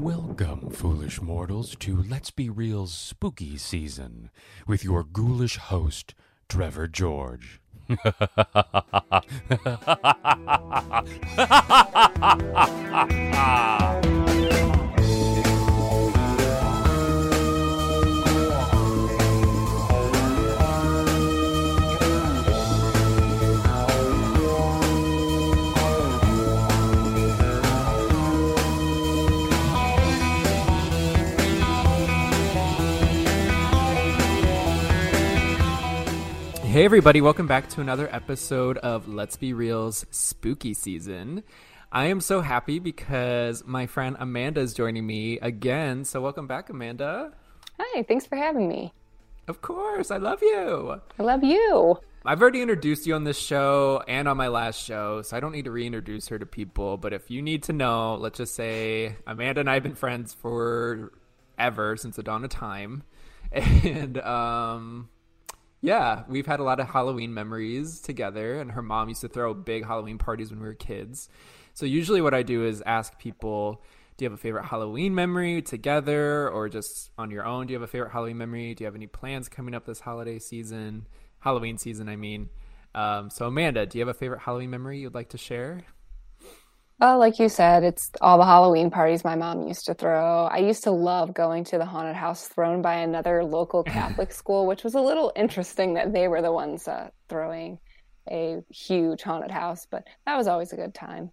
Welcome, foolish mortals, to Let's Be Real's spooky season with your ghoulish host, Trevor George. Hey, everybody, welcome back to another episode of Let's Be Real's spooky season. I am so happy because my friend Amanda is joining me again. So, welcome back, Amanda. Hi, thanks for having me. Of course, I love you. I love you. I've already introduced you on this show and on my last show, so I don't need to reintroduce her to people. But if you need to know, let's just say Amanda and I have been friends for ever since the dawn of time. And, um, yeah, we've had a lot of Halloween memories together, and her mom used to throw big Halloween parties when we were kids. So usually, what I do is ask people, "Do you have a favorite Halloween memory together, or just on your own? Do you have a favorite Halloween memory? Do you have any plans coming up this holiday season, Halloween season? I mean." Um, so, Amanda, do you have a favorite Halloween memory you'd like to share? Well, like you said, it's all the Halloween parties my mom used to throw. I used to love going to the haunted house thrown by another local Catholic school, which was a little interesting that they were the ones uh, throwing a huge haunted house, but that was always a good time.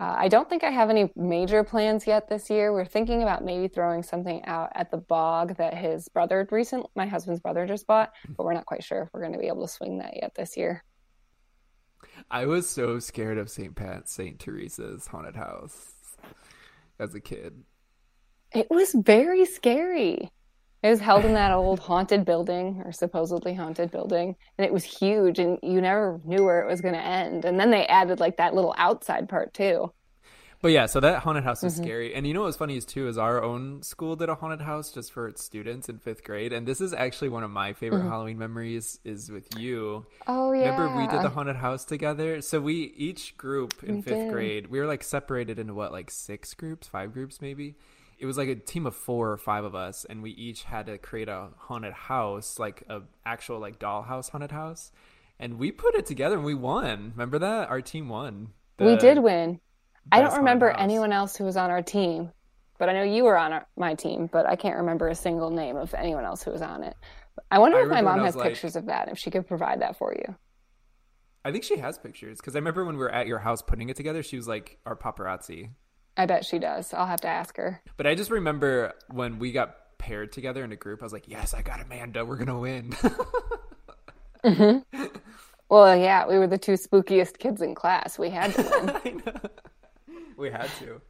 Uh, I don't think I have any major plans yet this year. We're thinking about maybe throwing something out at the bog that his brother recent, my husband's brother just bought, but we're not quite sure if we're going to be able to swing that yet this year. I was so scared of St. Pat, St. Teresa's haunted house as a kid. It was very scary. It was held in that old haunted building or supposedly haunted building, and it was huge, and you never knew where it was going to end. And then they added like that little outside part too. But yeah, so that haunted house is mm-hmm. scary. And you know what's funny is too is our own school did a haunted house just for its students in fifth grade. And this is actually one of my favorite mm-hmm. Halloween memories is with you. Oh yeah. Remember we did the haunted house together? So we each group in we fifth did. grade, we were like separated into what, like six groups, five groups maybe? It was like a team of four or five of us, and we each had to create a haunted house, like a actual like dollhouse haunted house. And we put it together and we won. Remember that? Our team won. The, we did win. I don't remember anyone else who was on our team, but I know you were on our, my team, but I can't remember a single name of anyone else who was on it. I wonder I if my mom has like, pictures of that, if she could provide that for you. I think she has pictures because I remember when we were at your house putting it together, she was like our paparazzi. I bet she does. I'll have to ask her. But I just remember when we got paired together in a group, I was like, yes, I got Amanda. We're going to win. mm-hmm. Well, yeah, we were the two spookiest kids in class. We had to win. we had to.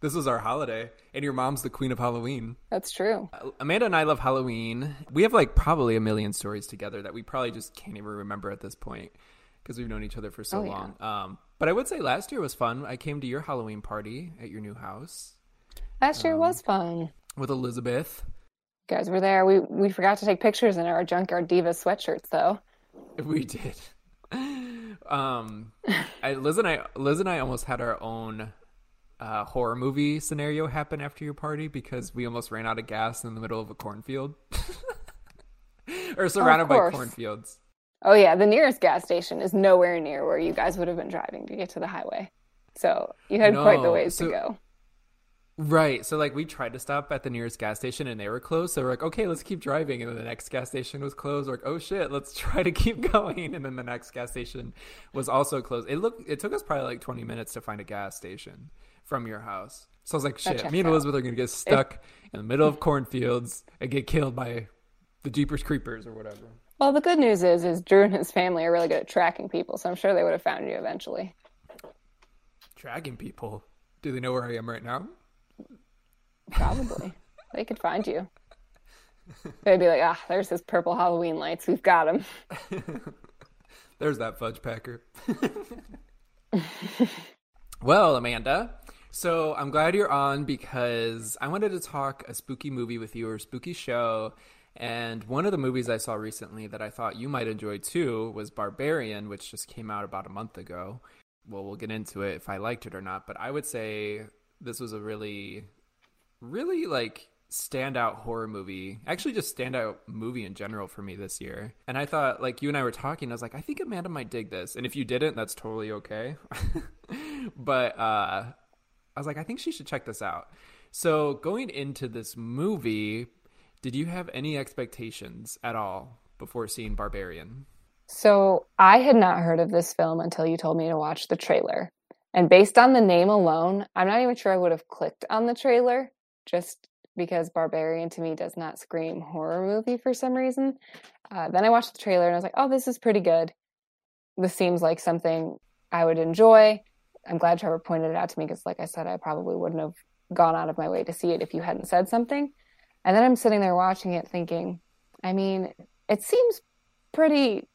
This was our holiday, and your mom's the queen of Halloween. That's true. Uh, Amanda and I love Halloween. We have like probably a million stories together that we probably just can't even remember at this point because we've known each other for so oh, long. Yeah. Um, but I would say last year was fun. I came to your Halloween party at your new house. Last year um, was fun with Elizabeth. You guys were there. We we forgot to take pictures in our Junkyard diva sweatshirts, though. We did. um, I, Liz and I, Liz and I almost had our own uh, horror movie scenario happen after your party because we almost ran out of gas in the middle of a cornfield, or surrounded by cornfields. Oh yeah, the nearest gas station is nowhere near where you guys would have been driving to get to the highway, so you had no, quite the ways so, to go. Right. So like we tried to stop at the nearest gas station and they were closed. So we're like, okay, let's keep driving. And then the next gas station was closed. We're like, oh shit, let's try to keep going. And then the next gas station was also closed. It looked it took us probably like twenty minutes to find a gas station from your house. So I was like, shit, me and Elizabeth are gonna get stuck in the middle of cornfields and get killed by the Jeepers Creepers or whatever. Well, the good news is, is Drew and his family are really good at tracking people, so I'm sure they would have found you eventually. Tracking people? Do they know where I am right now? Probably. they could find you. They'd be like, ah, there's his purple Halloween lights. We've got him. there's that fudge packer. well, Amanda, so I'm glad you're on because I wanted to talk a spooky movie with you or spooky show. And one of the movies I saw recently that I thought you might enjoy too was Barbarian, which just came out about a month ago. Well, we'll get into it if I liked it or not, but I would say this was a really really like standout horror movie. Actually, just standout movie in general for me this year. And I thought, like you and I were talking, I was like, I think Amanda might dig this. And if you didn't, that's totally okay. but uh, I was like, I think she should check this out. So going into this movie, did you have any expectations at all before seeing Barbarian? So I had not heard of this film until you told me to watch the trailer. And based on the name alone, I'm not even sure I would have clicked on the trailer just because Barbarian to me does not scream horror movie for some reason. Uh, then I watched the trailer and I was like, oh, this is pretty good. This seems like something I would enjoy. I'm glad Trevor pointed it out to me because, like I said, I probably wouldn't have gone out of my way to see it if you hadn't said something. And then I'm sitting there watching it thinking, I mean, it seems pretty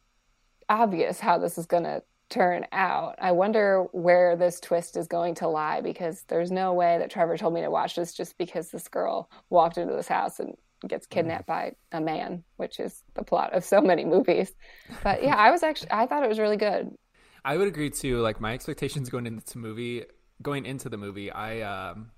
obvious how this is going to turn out. I wonder where this twist is going to lie because there's no way that Trevor told me to watch this just because this girl walked into this house and gets mm-hmm. kidnapped by a man, which is the plot of so many movies. But yeah, I was actually I thought it was really good. I would agree too. Like my expectations going into the movie, going into the movie, I um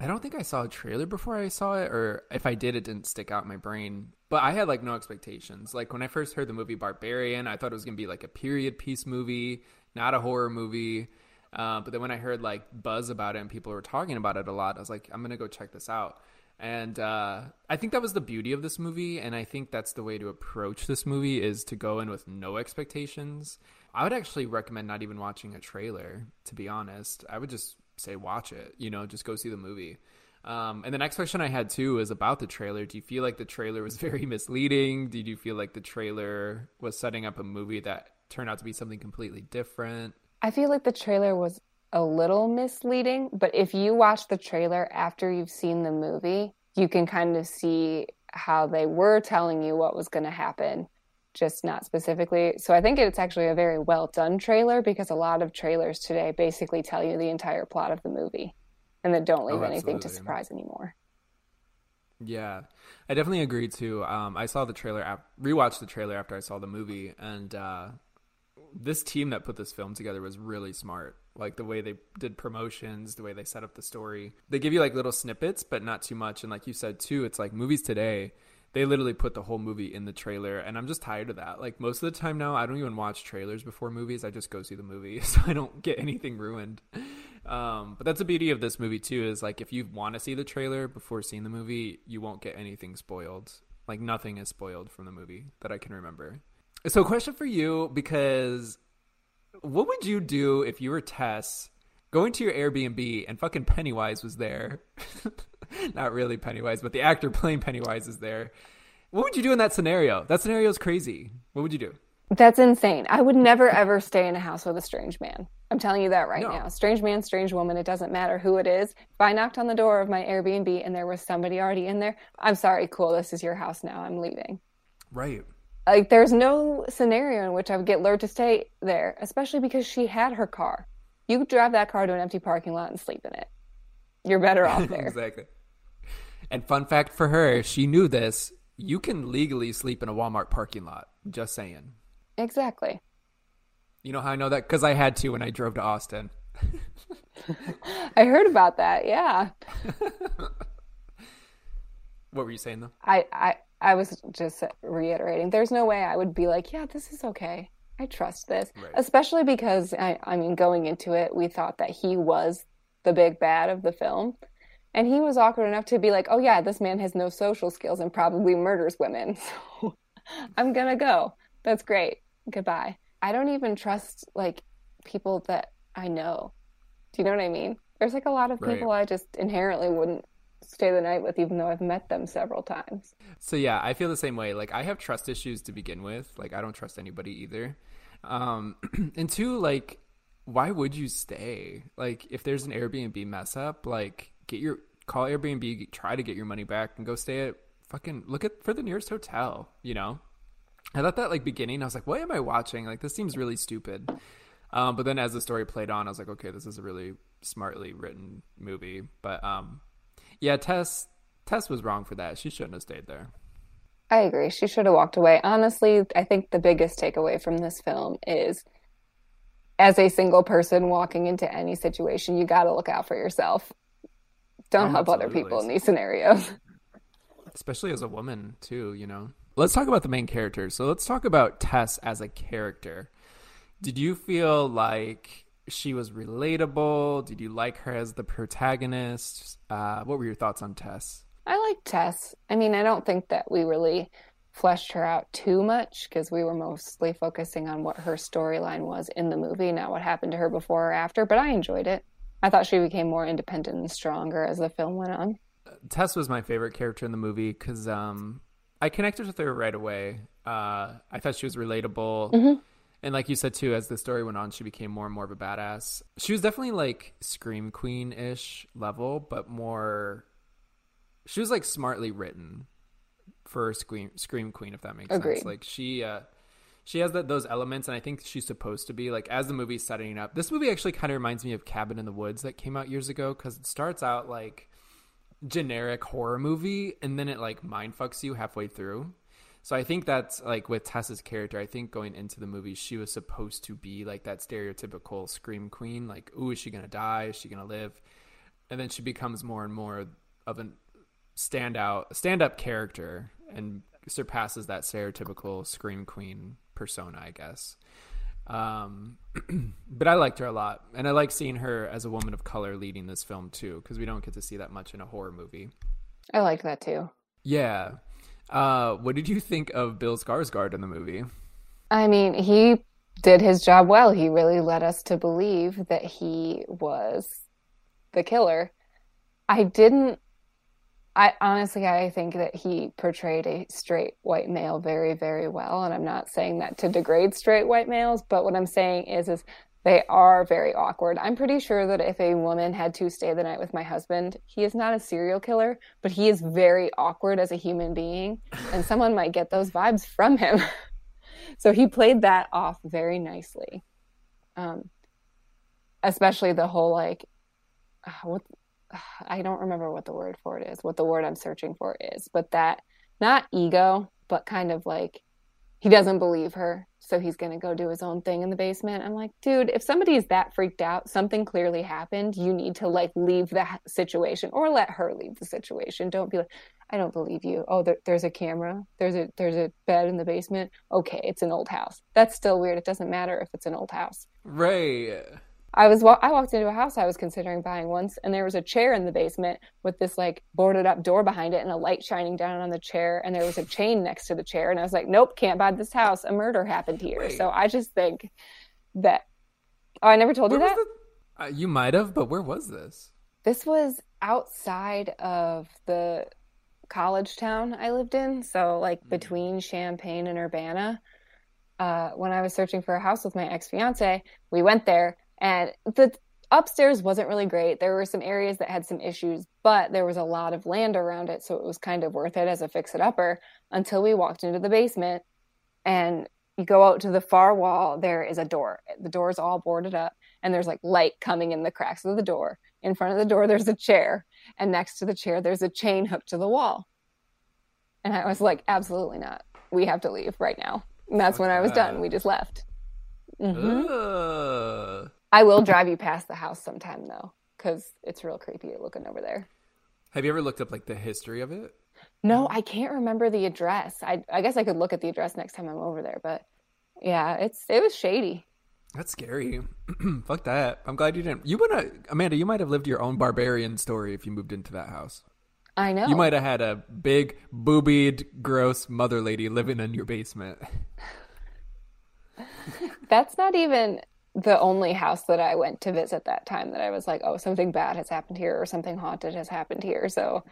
I don't think I saw a trailer before I saw it, or if I did, it didn't stick out in my brain. But I had like no expectations. Like when I first heard the movie Barbarian, I thought it was gonna be like a period piece movie, not a horror movie. Uh, but then when I heard like buzz about it and people were talking about it a lot, I was like, I'm gonna go check this out. And uh, I think that was the beauty of this movie, and I think that's the way to approach this movie is to go in with no expectations. I would actually recommend not even watching a trailer, to be honest. I would just say watch it. You know, just go see the movie. Um, and the next question I had too is about the trailer. Do you feel like the trailer was very misleading? Did you feel like the trailer was setting up a movie that turned out to be something completely different? I feel like the trailer was a little misleading, but if you watch the trailer after you've seen the movie, you can kind of see how they were telling you what was going to happen just not specifically. So I think it's actually a very well done trailer because a lot of trailers today basically tell you the entire plot of the movie and then don't leave oh, anything to surprise anymore. Yeah, I definitely agree too. Um, I saw the trailer, ap- rewatched the trailer after I saw the movie, and uh, this team that put this film together was really smart. Like the way they did promotions, the way they set up the story. They give you like little snippets, but not too much. And like you said too, it's like movies today they literally put the whole movie in the trailer and i'm just tired of that. Like most of the time now i don't even watch trailers before movies. I just go see the movie so i don't get anything ruined. Um, but that's the beauty of this movie too is like if you want to see the trailer before seeing the movie you won't get anything spoiled. Like nothing is spoiled from the movie that i can remember. So question for you because what would you do if you were tess going to your airbnb and fucking pennywise was there not really Pennywise, but the actor playing Pennywise is there. What would you do in that scenario? That scenario is crazy. What would you do? That's insane. I would never ever stay in a house with a strange man. I'm telling you that right no. now. Strange man, strange woman, it doesn't matter who it is. If I knocked on the door of my Airbnb and there was somebody already in there, I'm sorry, cool, this is your house now. I'm leaving. Right. Like there's no scenario in which I would get lured to stay there, especially because she had her car. You drive that car to an empty parking lot and sleep in it. You're better off there. exactly. And fun fact for her, she knew this. You can legally sleep in a Walmart parking lot. Just saying. Exactly. You know how I know that? Because I had to when I drove to Austin. I heard about that. Yeah. what were you saying though? I, I I was just reiterating. There's no way I would be like, yeah, this is okay. I trust this, right. especially because I, I mean, going into it, we thought that he was the big bad of the film, and he was awkward enough to be like, oh, yeah, this man has no social skills and probably murders women. So I'm going to go. That's great. Goodbye. I don't even trust like people that I know. Do you know what I mean? There's like a lot of people right. I just inherently wouldn't stay the night with, even though I've met them several times. So yeah, I feel the same way. Like I have trust issues to begin with. Like I don't trust anybody either. Um, and two, like, why would you stay? Like if there's an Airbnb mess up, like get your call Airbnb, try to get your money back, and go stay at fucking look at for the nearest hotel. You know, I thought that like beginning, I was like, what am I watching? Like this seems really stupid. Um, but then as the story played on, I was like, okay, this is a really smartly written movie. But um, yeah, Tess Tess was wrong for that. She shouldn't have stayed there. I agree. She should have walked away. Honestly, I think the biggest takeaway from this film is as a single person walking into any situation, you got to look out for yourself Don't Oh, help other people in these scenarios. especially as a woman too you know let's talk about the main characters so let's talk about tess as a character did you feel like she was relatable did you like her as the protagonist uh, what were your thoughts on tess I like Tess. I mean, I don't think that we really fleshed her out too much because we were mostly focusing on what her storyline was in the movie, not what happened to her before or after. But I enjoyed it. I thought she became more independent and stronger as the film went on. tess was my favorite character in the movie because um, i connected with her right away uh, i thought she was relatable Mhm. And like you said too as the story went on she became more and more of a badass. She was definitely like scream queen-ish level but more she was like smartly written for scream scream queen if that makes Agreed. sense like she uh she has that those elements and i think she's supposed to be like as the movie's setting up this movie actually kind of reminds me of cabin in the woods that came out years ago because it starts out like generic horror movie and then it like mind fucks you halfway through so i think that's like with tessa's character i think going into the movie she was supposed to be like that stereotypical scream queen like ooh is she gonna die is she gonna live and then she becomes more and more of an standout stand-up character and surpasses that stereotypical scream queen persona i guess um, but I liked her a lot, and I like seeing her as a woman of color leading this film too, because we don't get to see that much in a horror movie. I like that too. Yeah. Uh, what did you think of Bill Skarsgård in the movie? I mean, he did his job well. He really led us to believe that he was the killer. I didn't I honestly I think that he portrayed a straight white male very very well and I'm not saying that to degrade straight white males, but what I'm saying is is they are very awkward. I'm pretty sure that if a woman had to stay the night with my husband, he is not a serial killer, but he is very awkward as a human being and someone might get those vibes from him. so he played that off very nicely. Um especially the whole like uh, what I don't remember what the word for it is, what the word I'm searching for is, but that not ego, but kind of like he doesn't believe her, so he's going to go do his own thing in the basement. I'm like, dude, if somebody is that freaked out, something clearly happened. You need to like leave that situation or let her leave the situation. Don't be like, I don't believe you. Oh, there, there's a camera. There's a there's a bed in the basement. Okay, it's an old house. That's still weird. It doesn't matter if it's an old house. Right. I was I walked into a house I was considering buying once, and there was a chair in the basement with this like boarded up door behind it and a light shining down on the chair, and there was a chain next to the chair, and I was like, nope, can't buy this house. A murder happened here. Wait. So I just think that. Oh, I never told you that. the- uh, you might have, but where was this? This was outside of the college town I lived in, so like between Champaign and Urbana. Uh, when I was searching for a house with my ex fiance, we went there, and the upstairs wasn't really great. There were some areas that had some issues, but there was a lot of land around it, so it was kind of worth it as a fix it upper until we walked into the basement. And you go out to the far wall, there is a door. The door is all boarded up, and there's like light coming in the cracks of the door. In front of the door, there's a chair, and next to the chair, there's a chain hooked to the wall. And I was like, absolutely not. We have to leave right now. And that's when I was that. done. We just left. hmm Ugh. I will drive you past the house sometime though, because it's real creepy looking over there. Have you ever looked up like the history of it? No, I can't remember the address. I I guess I could look at the address next time I'm over there, but yeah, it's it was shady. That's scary. Fuck that. I'm glad you didn't. You would have, Amanda. You might have lived your own barbarian story if you moved into that house. I know. You might have had a big, boobied, gross mother lady living in your basement. That's not even the only house that I went to visit that time that I was like, oh, something bad has happened here or something haunted has happened here. So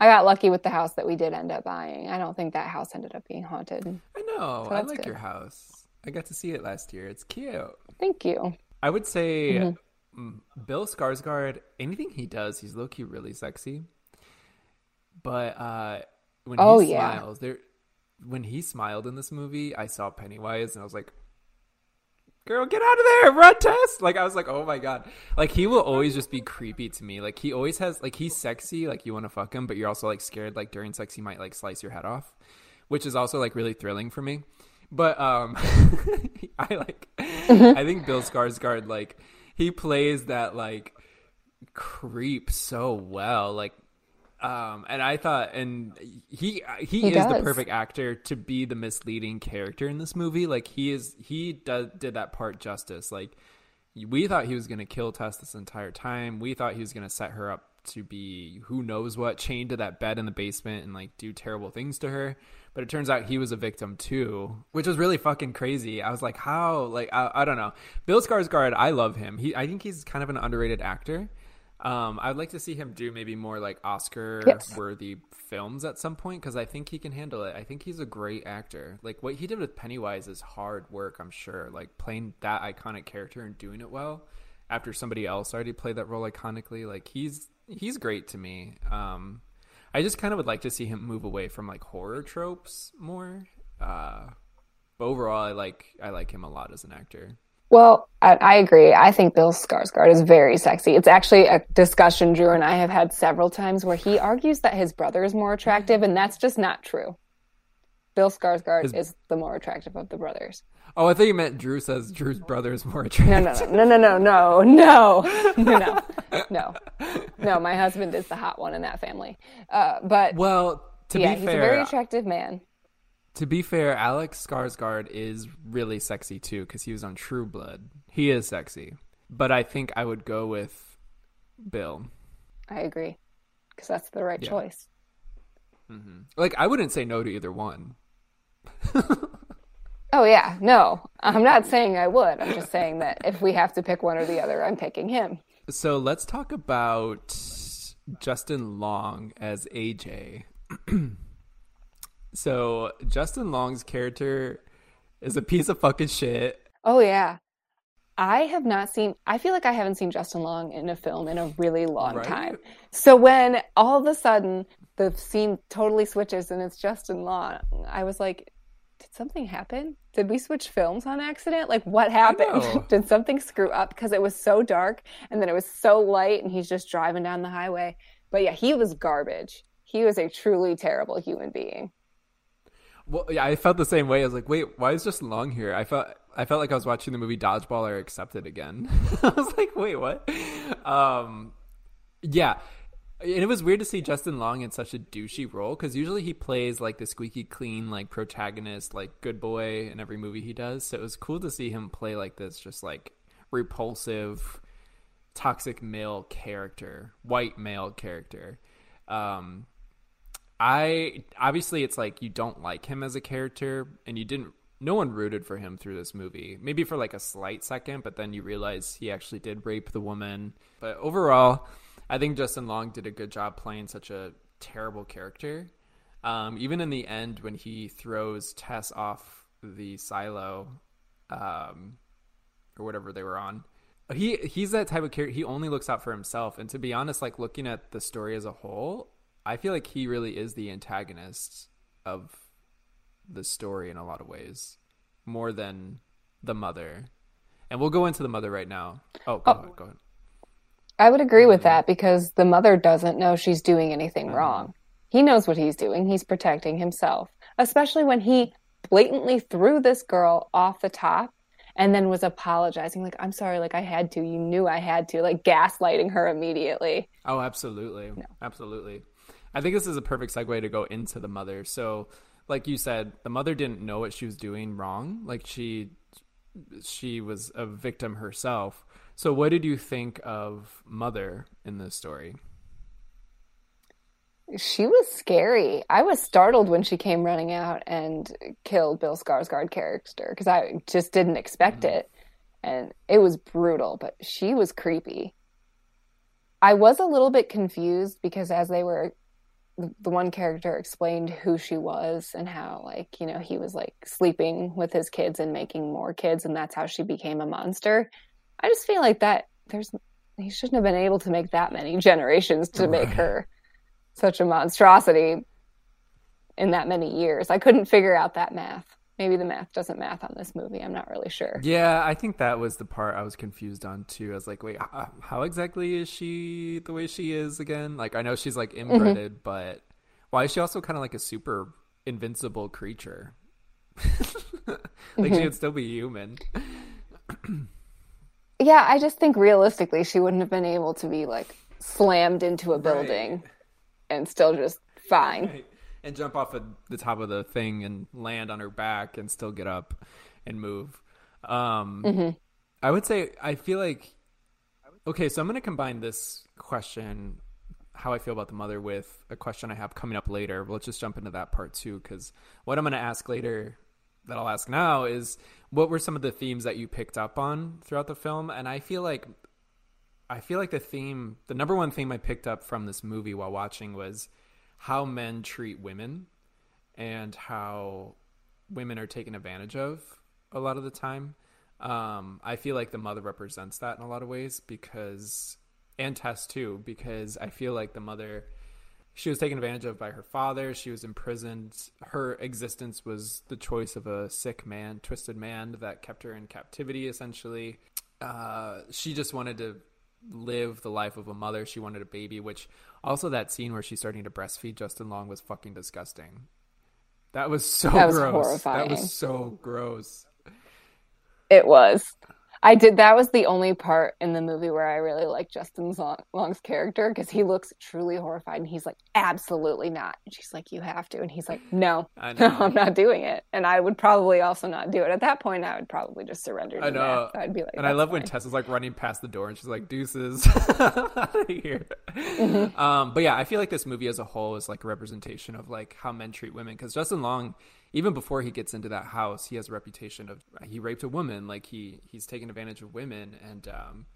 I got lucky with the house that we did end up buying. I don't think that house ended up being haunted. I know. So I like good. your house. I got to see it last year. It's cute. Thank you. I would say Mm-hmm. mm, Bill Skarsgård. Anything he does, he's low key really sexy. But uh, when Oh, he yeah. smiles, there, when he smiled in this movie, I saw Pennywise, and I was like, "Girl, get out of there, run, Tess!" Like I was like, "Oh my god!" Like he will always just be creepy to me. Like he always has, like he's sexy, like you want to fuck him, but you're also like scared, like during sex he might like slice your head off, which is also like really thrilling for me. But um, I like, I think Bill Skarsgård like he plays that like creep so well. Like um, and I thought, and he he, He is the perfect actor to be the misleading character in this movie. Like he is, he does did that part justice. Like we thought he was gonna kill Tess this entire time. We thought he was gonna set her up to be who knows what, chained to that bed in the basement and like do terrible things to her. But it turns out he was a victim too, which was really fucking crazy. I was like, how? Like I, I don't know. Bill Skarsgård, I love him. He, I think he's kind of an underrated actor. Um, I'd like to see him do maybe more like Oscar Yes. worthy films at some point because I think he can handle it. I think he's a great actor. Like what he did with Pennywise is hard work, I'm sure. Like playing that iconic character and doing it well after somebody else already played that role iconically. Like he's he's great to me. Um, I just kind of would like to see him move away from like horror tropes more. Uh, but overall, I like I like him a lot as an actor. Well, I, I agree. I think Bill Skarsgård is very sexy. It's actually a discussion Drew and I have had several times where he argues that his brother is more attractive, and that's just not true. Bill Skarsgård His- is the more attractive of the brothers. Oh, I thought you meant Drew says Drew's brother is more No, attractive. no, no, no, no, no, no, no, no, no. No, my husband is the hot one in that family. Uh, but Well, to yeah, be he's fair, a very attractive man. To be fair, Alex Skarsgård is really sexy too because he was on True Blood. He is sexy, but I think I would go with Bill. I agree, because that's the right Yeah. choice. Mm-hmm. Like I wouldn't say no to either one. Oh yeah, no, I'm not saying I would. I'm just saying that if we have to pick one or the other, I'm picking him. So let's talk about Justin Long as AJ. so Justin Long's character is a piece of fucking shit. Oh yeah. I have not seen I feel like I haven't seen Justin Long in a film in a really long Right? time. So when all of a sudden the scene totally switches and it's Justin Long, I was like, did something happen? Did we switch films on accident? Like what happened? did something screw up because it was so dark and then it was so light and he's just driving down the highway. But yeah, he was garbage. He was a truly terrible human being. Well, yeah, I felt the same way. I was like, wait, why is Justin Long here? I felt I felt like I was watching the movie Dodgeball or Accepted again. I was like, wait, what? Um, yeah. And it was weird to see Justin Long in such a douchey role because usually he plays like the squeaky clean, like protagonist, like good boy in every movie he does. So it was cool to see him play like this, just like repulsive, toxic male character, white male character. Um, I obviously it's like you don't like him as a character and you didn't no one rooted for him through this movie. Maybe for like a slight second, but then you realize he actually did rape the woman. But overall, I think Justin Long did a good job playing such a terrible character. Um, even in the end when he throws Tess off the silo um, or whatever they were on. He he's that type of character. He only looks out for himself. And to be honest, like looking at the story as a whole, I feel like he really is the antagonist of the story in a lot of ways, more than the mother. And we'll go into the mother right now. Oh, go oh. ahead. Go ahead. I would agree with that because the mother doesn't know she's doing anything mm-hmm. wrong. He knows what he's doing. He's protecting himself, especially when he blatantly threw this girl off the top and then was apologizing like I'm sorry like I had to. You knew I had to. Like gaslighting her immediately. Oh, absolutely. Absolutely. I think this is a perfect segue to go into the mother. So, like you said, the mother didn't know what she was doing wrong. Like she she was a victim herself. So, what did you think of mother in this story? She was scary. I was startled when she came running out and killed Bill Skarsgård character because I just didn't expect mm-hmm. it. And it was brutal, but she was creepy. I was a little bit confused because as they were the one character explained who she was and how like, you know, he was like sleeping with his kids and making more kids and that's how she became a monster. I just feel like that there's he shouldn't have been able to make that many generations to make her such a monstrosity in that many years. I couldn't figure out that math. Maybe the math doesn't math on this movie. I'm not really sure. Yeah, I think that was the part I was confused on too. I was like, wait, how, uh, how exactly is she the way she is again? Like, I know she's like mm-hmm. inbred, but why is she also kind of like a super invincible creature? like, she mm-hmm. would still be human. Yeah, I just think realistically she wouldn't have been able to be like slammed into a building Right. and still just fine. Right. And jump off of the top of the thing and land on her back and still get up and move. Um, hmm I would say I feel like okay, so I'm going to combine this question, how I feel about the mother, with a question I have coming up later. Let's just jump into that part too, because what I'm going to ask later that I'll ask now is what were some of the themes that you picked up on throughout the film, and I feel like I feel like the theme, the number one theme I picked up from this movie while watching was how men treat women and how women are taken advantage of a lot of the time. Um, I feel like the mother represents that in a lot of ways because, and Tess too, because I feel like the mother, she was taken advantage of by her father. She was imprisoned. Her existence was the choice of a sick man, twisted man that kept her in captivity, essentially. Uh, she just wanted to live the life of a mother. She wanted a baby, which also that scene where she's starting to breastfeed Justin Long was fucking disgusting. That was so That was gross. That was so gross. It was. I did. That was the only part in the movie where I really like Justin Long, Long's character because he looks truly horrified and he's like, absolutely not. And she's like, you have to. And he's like, no, I no. I'm not doing it. And I would probably also not do it. At that point, I would probably just surrender to I know. I'd be like, and I "That's love when. Tessa's like running past the door and she's like, deuces out of here. Mm-hmm. Um, but yeah, I feel like this movie as a whole is like a representation of like how men treat women. Because Justin Long, even before he gets into that house, he has a reputation of he raped a woman. Like he he's taken advantage of women and um,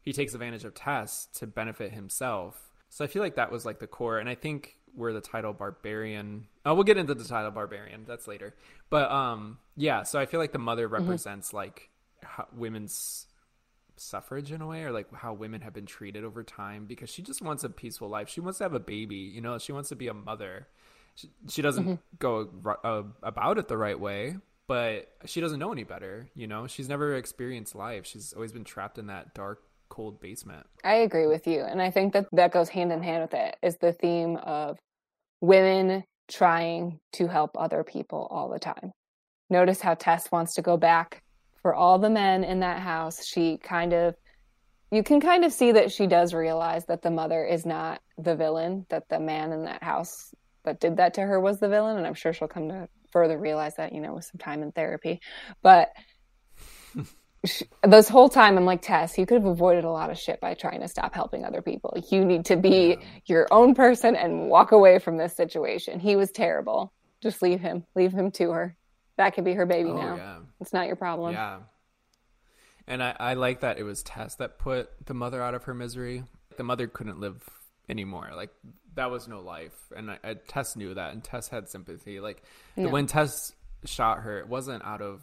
he takes advantage of Tess to benefit himself. So I feel like that was like the core. And I think where the title barbarian oh we'll get into the title barbarian that's later but um yeah so i feel like the mother represents like how, women's suffrage in a way or like how women have been treated over time because she just wants a peaceful life she wants to have a baby you know she wants to be a mother she, she doesn't go uh, about it the right way but she doesn't know any better you know she's never experienced life she's always been trapped in that dark cold basement I agree with you. And I think that that goes hand in hand with it is the theme of women trying to help other people all the time. Notice how Tess wants to go back for all the men in that house. She kind of, you can kind of see that she does realize that the mother is not the villain, that the man in that house that did that to her was the villain. And I'm sure she'll come to further realize that, you know, with some time in therapy. But sh- this whole time I'm like Tess, you could have avoided a lot of shit by trying to stop helping other people. You need to be Yeah. your own person and walk away from this situation. He was terrible. Just leave him. Leave him to her. That could be her baby oh now. yeah It's not your problem. Yeah. And I, I like that it was Tess that put the mother out of her misery. The mother couldn't live anymore. Like that was no life. And I, I, Tess knew that and Tess had sympathy. Like when Tess shot her, it wasn't out of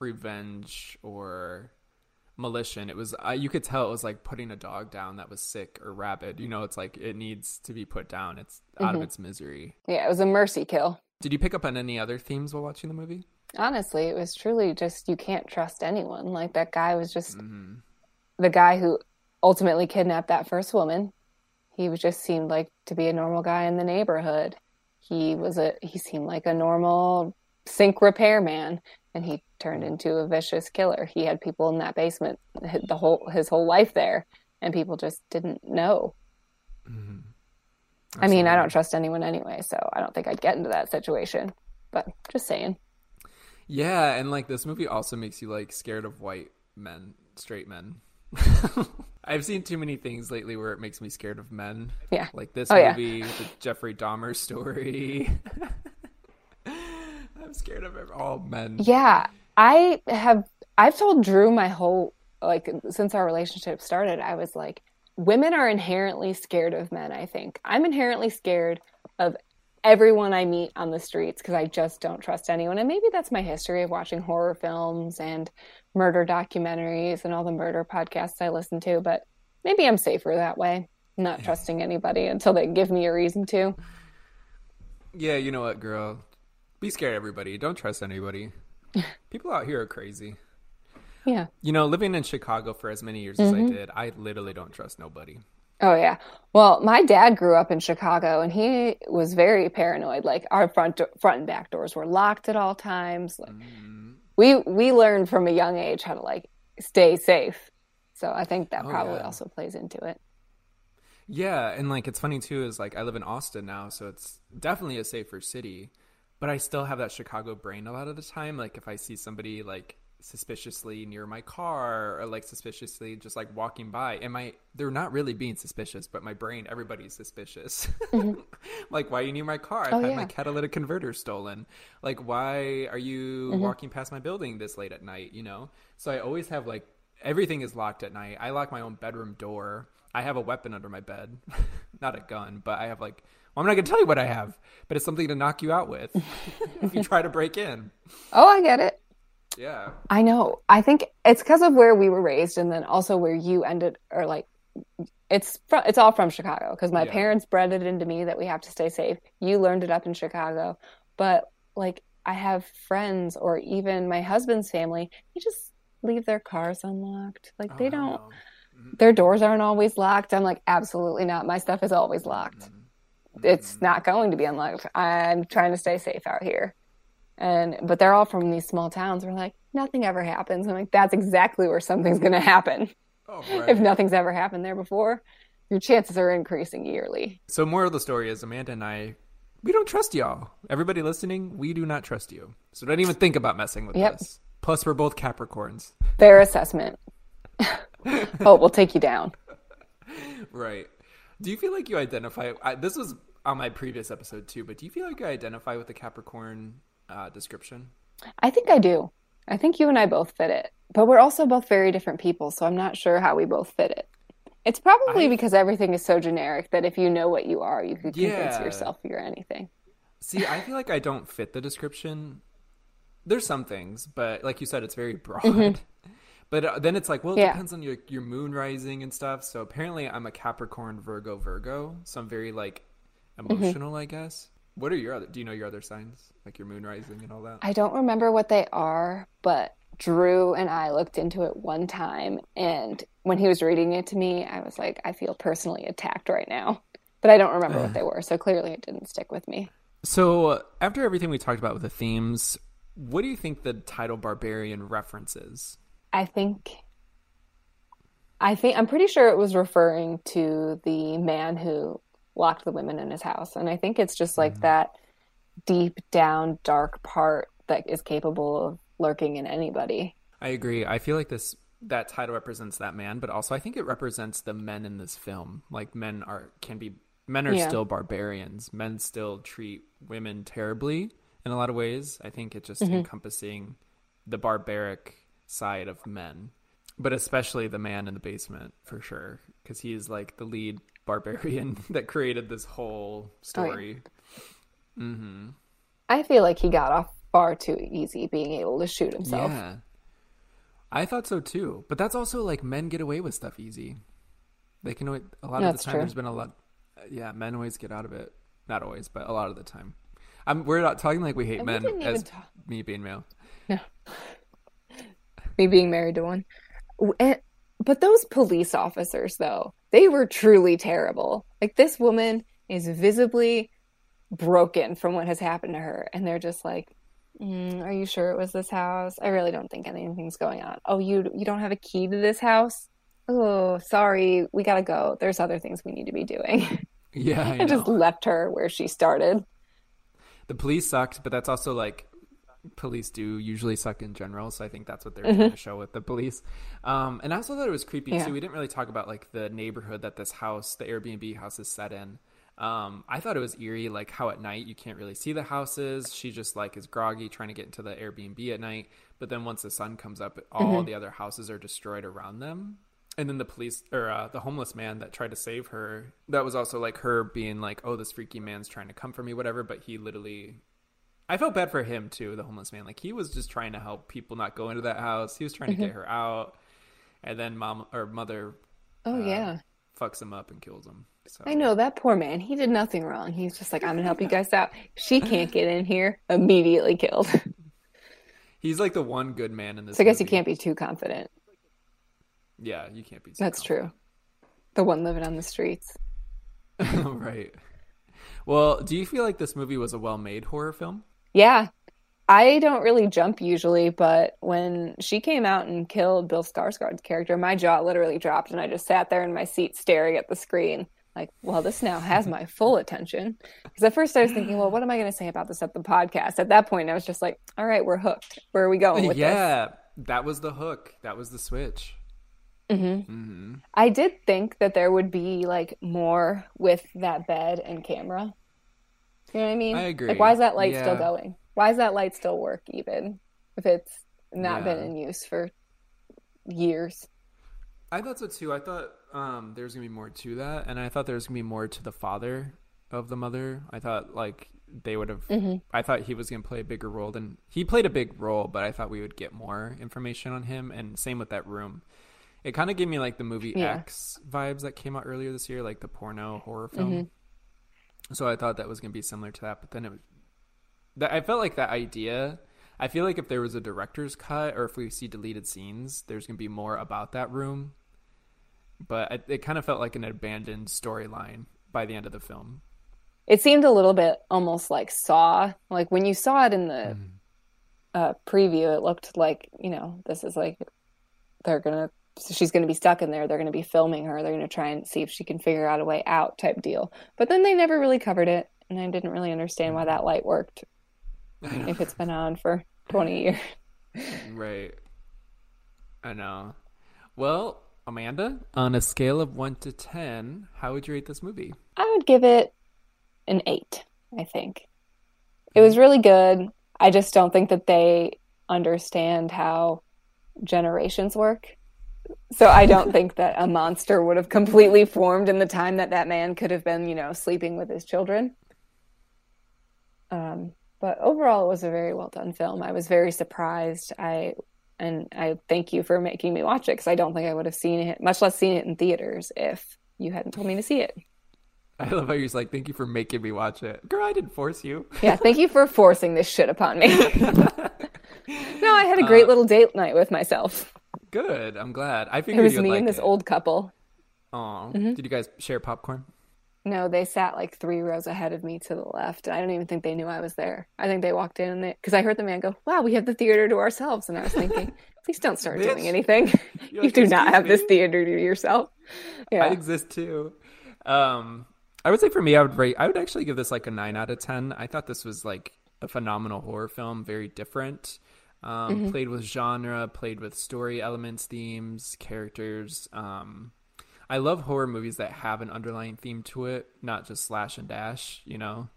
revenge or malicious. It was uh, you could tell it was like putting a dog down that was sick or rabid. You know, it's like it needs to be put down. It's out of Mhm. its misery. Yeah, it was a mercy kill. Did you pick up on any other themes while watching the movie? Honestly, it was truly just you can't trust anyone. Like that guy was just hmm the guy who ultimately kidnapped that first woman. He was just seemed like to be a normal guy in the neighborhood. He was a he seemed like a normal sink repairman and he turned into a vicious killer. He had people in that basement the whole his whole life there and people just didn't know. hmm I mean, I don't trust anyone anyway, so I don't think I'd get into that situation. But just saying. Yeah, and like this movie also makes you like scared of white men, straight men. I've seen too many things lately where it makes me scared of men. Yeah. Like this Oh, yeah. movie, the Jeffrey Dahmer story. I'm scared of all men. Yeah, I have. I've told Drew my whole like since our relationship started. I was like, women are inherently scared of men. I think I'm inherently scared of everyone I meet on the streets because I just don't trust anyone. And maybe that's my history of watching horror films and murder documentaries and all the murder podcasts I listen to. But maybe I'm safer that way, not trusting anybody until they give me a reason to. Yeah, you know what, girl? Be scared everybody. Don't trust anybody. People out here are crazy. Yeah. You know, living in Chicago for as many years as Mhm. I did, I literally don't trust nobody. Oh yeah. Well, my dad grew up in Chicago and he was very paranoid. Like our front do- front and back doors were locked at all times. Like Mm. we we learned from a young age how to like stay safe. So I think that Oh, probably yeah. also plays into it. Yeah, and like it's funny too is like I live in Austin now, so it's definitely a safer city, but I still have that Chicago brain a lot of the time. Like if I see somebody like suspiciously near my car or like suspiciously just like walking by. And my they're not really being suspicious but my brain everybody's suspicious. Mm-hmm. like why are you near my car? I've oh, had yeah. my catalytic converter stolen. Like why are you mm-hmm. walking past my building this late at night you know? So i always have like everything is locked at night. I lock my own bedroom door. I have a weapon under my bed. Not a gun but i have like well, i'm not going to tell you what i have but it's something to knock you out with if you try to break in. Oh i get it yeah. I know. I think it's because of where we were raised and then also where you ended or like it's from it's all from Chicago because my yeah. parents bred it into me that we have to stay safe. You learned it up in Chicago. But like I have friends or even my husband's family, they just leave their cars unlocked. Like they oh, don't mm-hmm. their doors aren't always locked. I'm like, absolutely not. My stuff is always locked. Mm-hmm. It's mm-hmm. not going to be unlocked. I'm trying to stay safe out here and but they're all from these small towns. We're like, nothing ever happens. I'm like, that's exactly where something's going to happen. Oh, right. If nothing's ever happened there before, your chances are increasing yearly. So, more of the story is Amanda and I, we don't trust y'all. Everybody listening, we do not trust you. So don't even think about messing with yep. us. Plus, we're both Capricorns. Fair assessment. oh, we'll take you down. Right. Do you feel like you identify? I, this was on my previous episode too, but do you feel like you identify with the Capricorn uh, description? I think I do. I think you and I both fit it, but we're also both very different people, so I'm not sure how we both fit it. It's probably I, because everything is so generic that if you know what you are, you could convince yeah. yourself you're anything. See, I feel like I don't fit the description. There's some things, but like you said, it's very broad. Mm-hmm. But uh, then it's like, well, it yeah. depends on your your moon rising and stuff. So apparently, I'm a Capricorn, Virgo, Virgo. So I'm very like mm-hmm. emotional, mm-hmm. I guess. What are your other? Do you know your other signs, like your moon rising and all that? I don't remember what they are, but Drew and I looked into it one time, and when he was reading it to me, I was like, I feel personally attacked right now. But I don't remember what they were, so clearly it didn't stick with me. So after everything we talked about with the themes, what do you think the title barbarian references? I think I think I'm pretty sure it was referring to the man who locked the women in his house. And I think it's just like mm-hmm. that deep down dark part that is capable of lurking in anybody. I agree. I feel like this that title represents that man, but also I think it represents the men in this film. Like men are can be men are yeah. still barbarians. Men still treat women terribly in a lot of ways. I think it's just mm-hmm. encompassing the barbaric side of men, but especially the man in the basement for sure, because he is like the lead barbarian that created this whole story. Oh, mm-hmm. I feel like he got off far too easy being able to shoot himself. Yeah. I thought so too. But that's also like men get away with stuff easy. They can always, a lot that's of the time true. there's been a lot yeah, men always get out of it. Not always, but a lot of the time. I'm, we're not talking like we hate and men we as talk- me being male. No. me being married to one. And, but those police officers though, they were truly terrible. Like this woman is visibly broken from what has happened to her, and they're just like, mm, "Are you sure it was this house? I really don't think anything's going on. Oh, you you don't have a key to this house? Oh, sorry, we gotta go. There's other things we need to be doing." Yeah, I, I just left her where she started. The police sucked, but that's also like police do usually suck in general. So I think that's what they're mm-hmm. trying to show with the police. Um, and I also thought it was creepy yeah. too. We didn't really talk about like the neighborhood that this house, the Airbnb house, is set in. Um, I thought it was eerie, like how at night you can't really see the houses. She just like is groggy trying to get into the Airbnb at night. But then once the sun comes up, all mm-hmm. the other houses are destroyed around them. And then the police or uh, the homeless man that tried to save her, that was also like her being like, "Oh, this freaky man's trying to come for me, whatever." But he literally I felt bad for him too, the homeless man. Like he was just trying to help people not go into that house. He was trying mm-hmm. to get her out, and then mom or mother. Oh uh, yeah. Fucks him up and kills him. So. I know that poor man. He did nothing wrong. He's just like, I'm gonna help you guys out. She can't get in here. Immediately killed. He's like the one good man in this. So I guess movie. you can't be too confident. Yeah, you can't be. That's confident. true. The one living on the streets. right. Well, do you feel like this movie was a well-made horror film? Yeah. I don't really jump usually, but when she came out and killed Bill Skarsgård's character, my jaw literally dropped and I just sat there in my seat staring at the screen. like, well, this now has my full attention. Because at first I was thinking, well, what am I going to say about this at the podcast? At that point, I was just like, all right, we're hooked. Where are we going with yeah, this? Yeah, that was the hook. That was the switch. Mm-hmm. Mm-hmm. I did think that there would be like more with that bed and camera. You know what I mean? I agree. Like, why is that light yeah. still going? Why does that light still work, even if it's not yeah. been in use for years? I thought so too. I thought um, there was gonna be more to that, and I thought there was gonna be more to the father of the mother. I thought like they would have. Mm-hmm. I thought he was gonna play a bigger role than he played a big role, but I thought we would get more information on him. And same with that room. It kind of gave me like the movie yeah. X vibes that came out earlier this year, like the porno horror film. Mm-hmm. So I thought that was gonna be similar to that, but then it was. That I felt like that idea. I feel like if there was a director's cut or if we see deleted scenes, there's gonna be more about that room but it, it kind of felt like an abandoned storyline by the end of the film. It seemed a little bit almost like Saw. Like when you saw it in the mm. uh, preview, it looked like you know this is like they're gonna she's gonna be stuck in there. They're gonna be filming her. They're gonna try and see if she can figure out a way out type deal. But then they never really covered it, and I didn't really understand why that light worked if it's been on for twenty years. right. I know. Well, Amanda, on a scale of 1 to 10, how would you rate this movie? I would give it an 8, I think. It was really good. I just don't think that they understand how generations work. So I don't think that a monster would have completely formed in the time that that man could have been, you know, sleeping with his children. Um, but overall, it was a very well done film. I was very surprised. I and I thank you for making me watch it because I don't think I would have seen it, much less seen it in theaters, if you hadn't told me to see it. I love how you're like, thank you for making me watch it. Girl, I didn't force you. yeah, thank you for forcing this shit upon me. no, I had a great uh, little date night with myself. Good. I'm glad. I figured it was me like and this it. old couple. Oh, mm-hmm. did you guys share popcorn? No, they sat like three rows ahead of me to the left. I don't even think they knew I was there. I think they walked in and they, because I heard the man go, "Wow, we have the theater to ourselves," and I was thinking, "Please don't start doing anything. you like, do not have me? this theater to yourself." Yeah, I exist too. Um, I would say for me, I would rate. I would actually give this like a nine out of ten. I thought this was like a phenomenal horror film, very different. Um, mm-hmm. Played with genre, played with story elements, themes, characters. Um, I love horror movies that have an underlying theme to it, not just slash and dash. You know,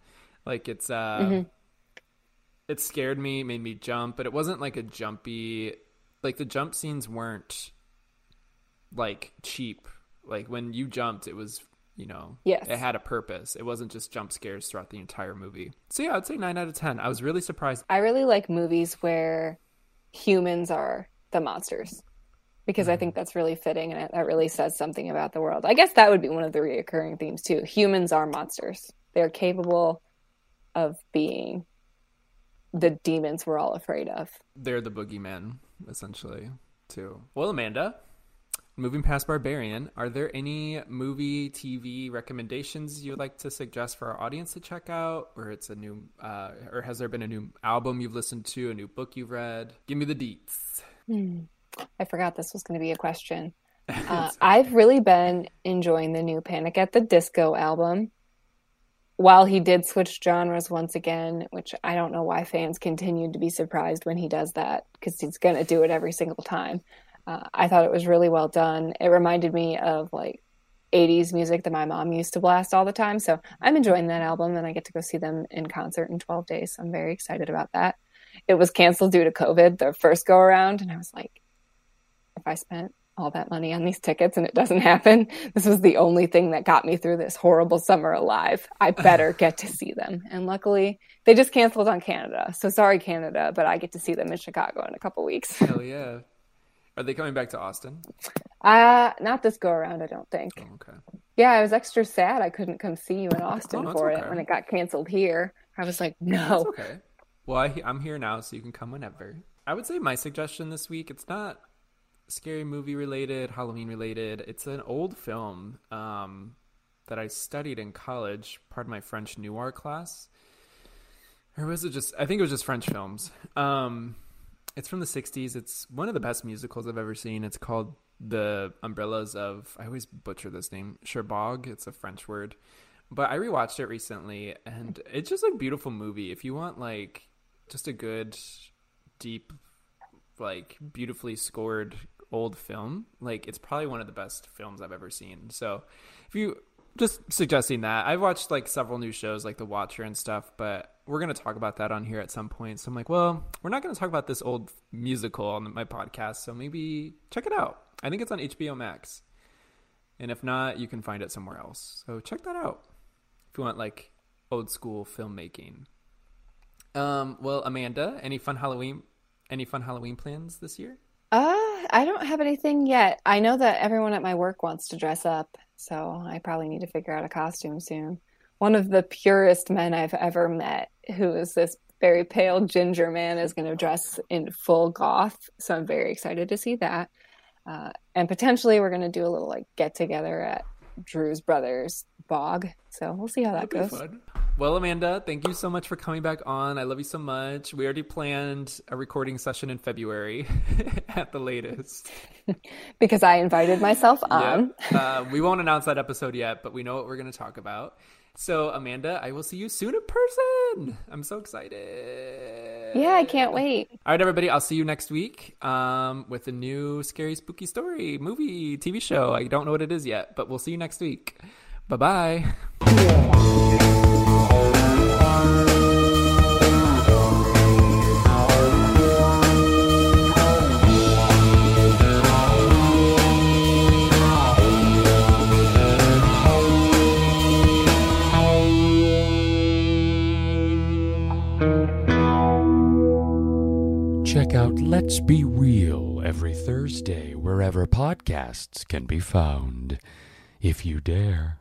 like it's uh, mm-hmm. it scared me, made me jump, but it wasn't like a jumpy. Like the jump scenes weren't like cheap. Like when you jumped, it was you know, yes. it had a purpose. It wasn't just jump scares throughout the entire movie. So yeah, I'd say nine out of ten. I was really surprised. I really like movies where humans are the monsters because I think mm-hmm. that's really fitting and that really says something about the world. I guess that would be one of the reoccurring themes too. Humans are monsters. They're capable of being the demons we're all afraid of. They're the boogeyman, essentially, too. Well, Amanda, moving past Barbarian, are there any movie, TV recommendations you would like to suggest for our audience to check out? Or it's a new, uh, or has there been a new album you've listened to, a new book you've read? Give me the deets. Hmm. I forgot this was going to be a question. Uh, I've really been enjoying the new Panic at the Disco album. While he did switch genres once again, which I don't know why fans continued to be surprised when he does that, because he's going to do it every single time. Uh, I thought it was really well done. It reminded me of like 80s music that my mom used to blast all the time. So I'm enjoying that album, and I get to go see them in concert in 12 days. So I'm very excited about that. It was canceled due to COVID the first go around, and I was like, if I spent all that money on these tickets and it doesn't happen, this was the only thing that got me through this horrible summer alive. I better get to see them. And luckily, they just canceled on Canada. So sorry, Canada, but I get to see them in Chicago in a couple weeks. Hell yeah. Are they coming back to Austin? Uh, not this go around, I don't think. Oh, okay. Yeah, I was extra sad I couldn't come see you in Austin oh, for okay. it when it got canceled here. I was like, no. That's okay. Well, I, I'm here now, so you can come whenever. I would say my suggestion this week, it's not scary movie related, Halloween related. It's an old film um, that I studied in college, part of my French noir class. Or was it just? I think it was just French films. Um, it's from the '60s. It's one of the best musicals I've ever seen. It's called the umbrellas of I always butcher this name Cherbourg. It's a French word, but I rewatched it recently, and it's just a beautiful movie. If you want like just a good, deep, like beautifully scored old film, like it's probably one of the best films I've ever seen. So if you just suggesting that I've watched like several new shows like The Watcher and stuff, but we're gonna talk about that on here at some point. So I'm like, well, we're not gonna talk about this old musical on my podcast, so maybe check it out. I think it's on HBO Max, and if not, you can find it somewhere else. So check that out if you want like old school filmmaking. Um, well, Amanda, any fun Halloween, any fun Halloween plans this year? Uh, I don't have anything yet. I know that everyone at my work wants to dress up, so I probably need to figure out a costume soon. One of the purest men I've ever met, who is this very pale ginger man, is going to dress in full goth. So I'm very excited to see that. Uh, and potentially, we're going to do a little like get together at Drew's brother's bog. So we'll see how that That'd goes. Well, Amanda, thank you so much for coming back on. I love you so much. We already planned a recording session in February at the latest. Because I invited myself on. Yep. Uh, we won't announce that episode yet, but we know what we're going to talk about. So, Amanda, I will see you soon in person. I'm so excited. Yeah, I can't wait. All right, everybody. I'll see you next week um, with a new scary, spooky story, movie, TV show. I don't know what it is yet, but we'll see you next week. Bye bye. Let's Be Real every Thursday wherever podcasts can be found, if you dare.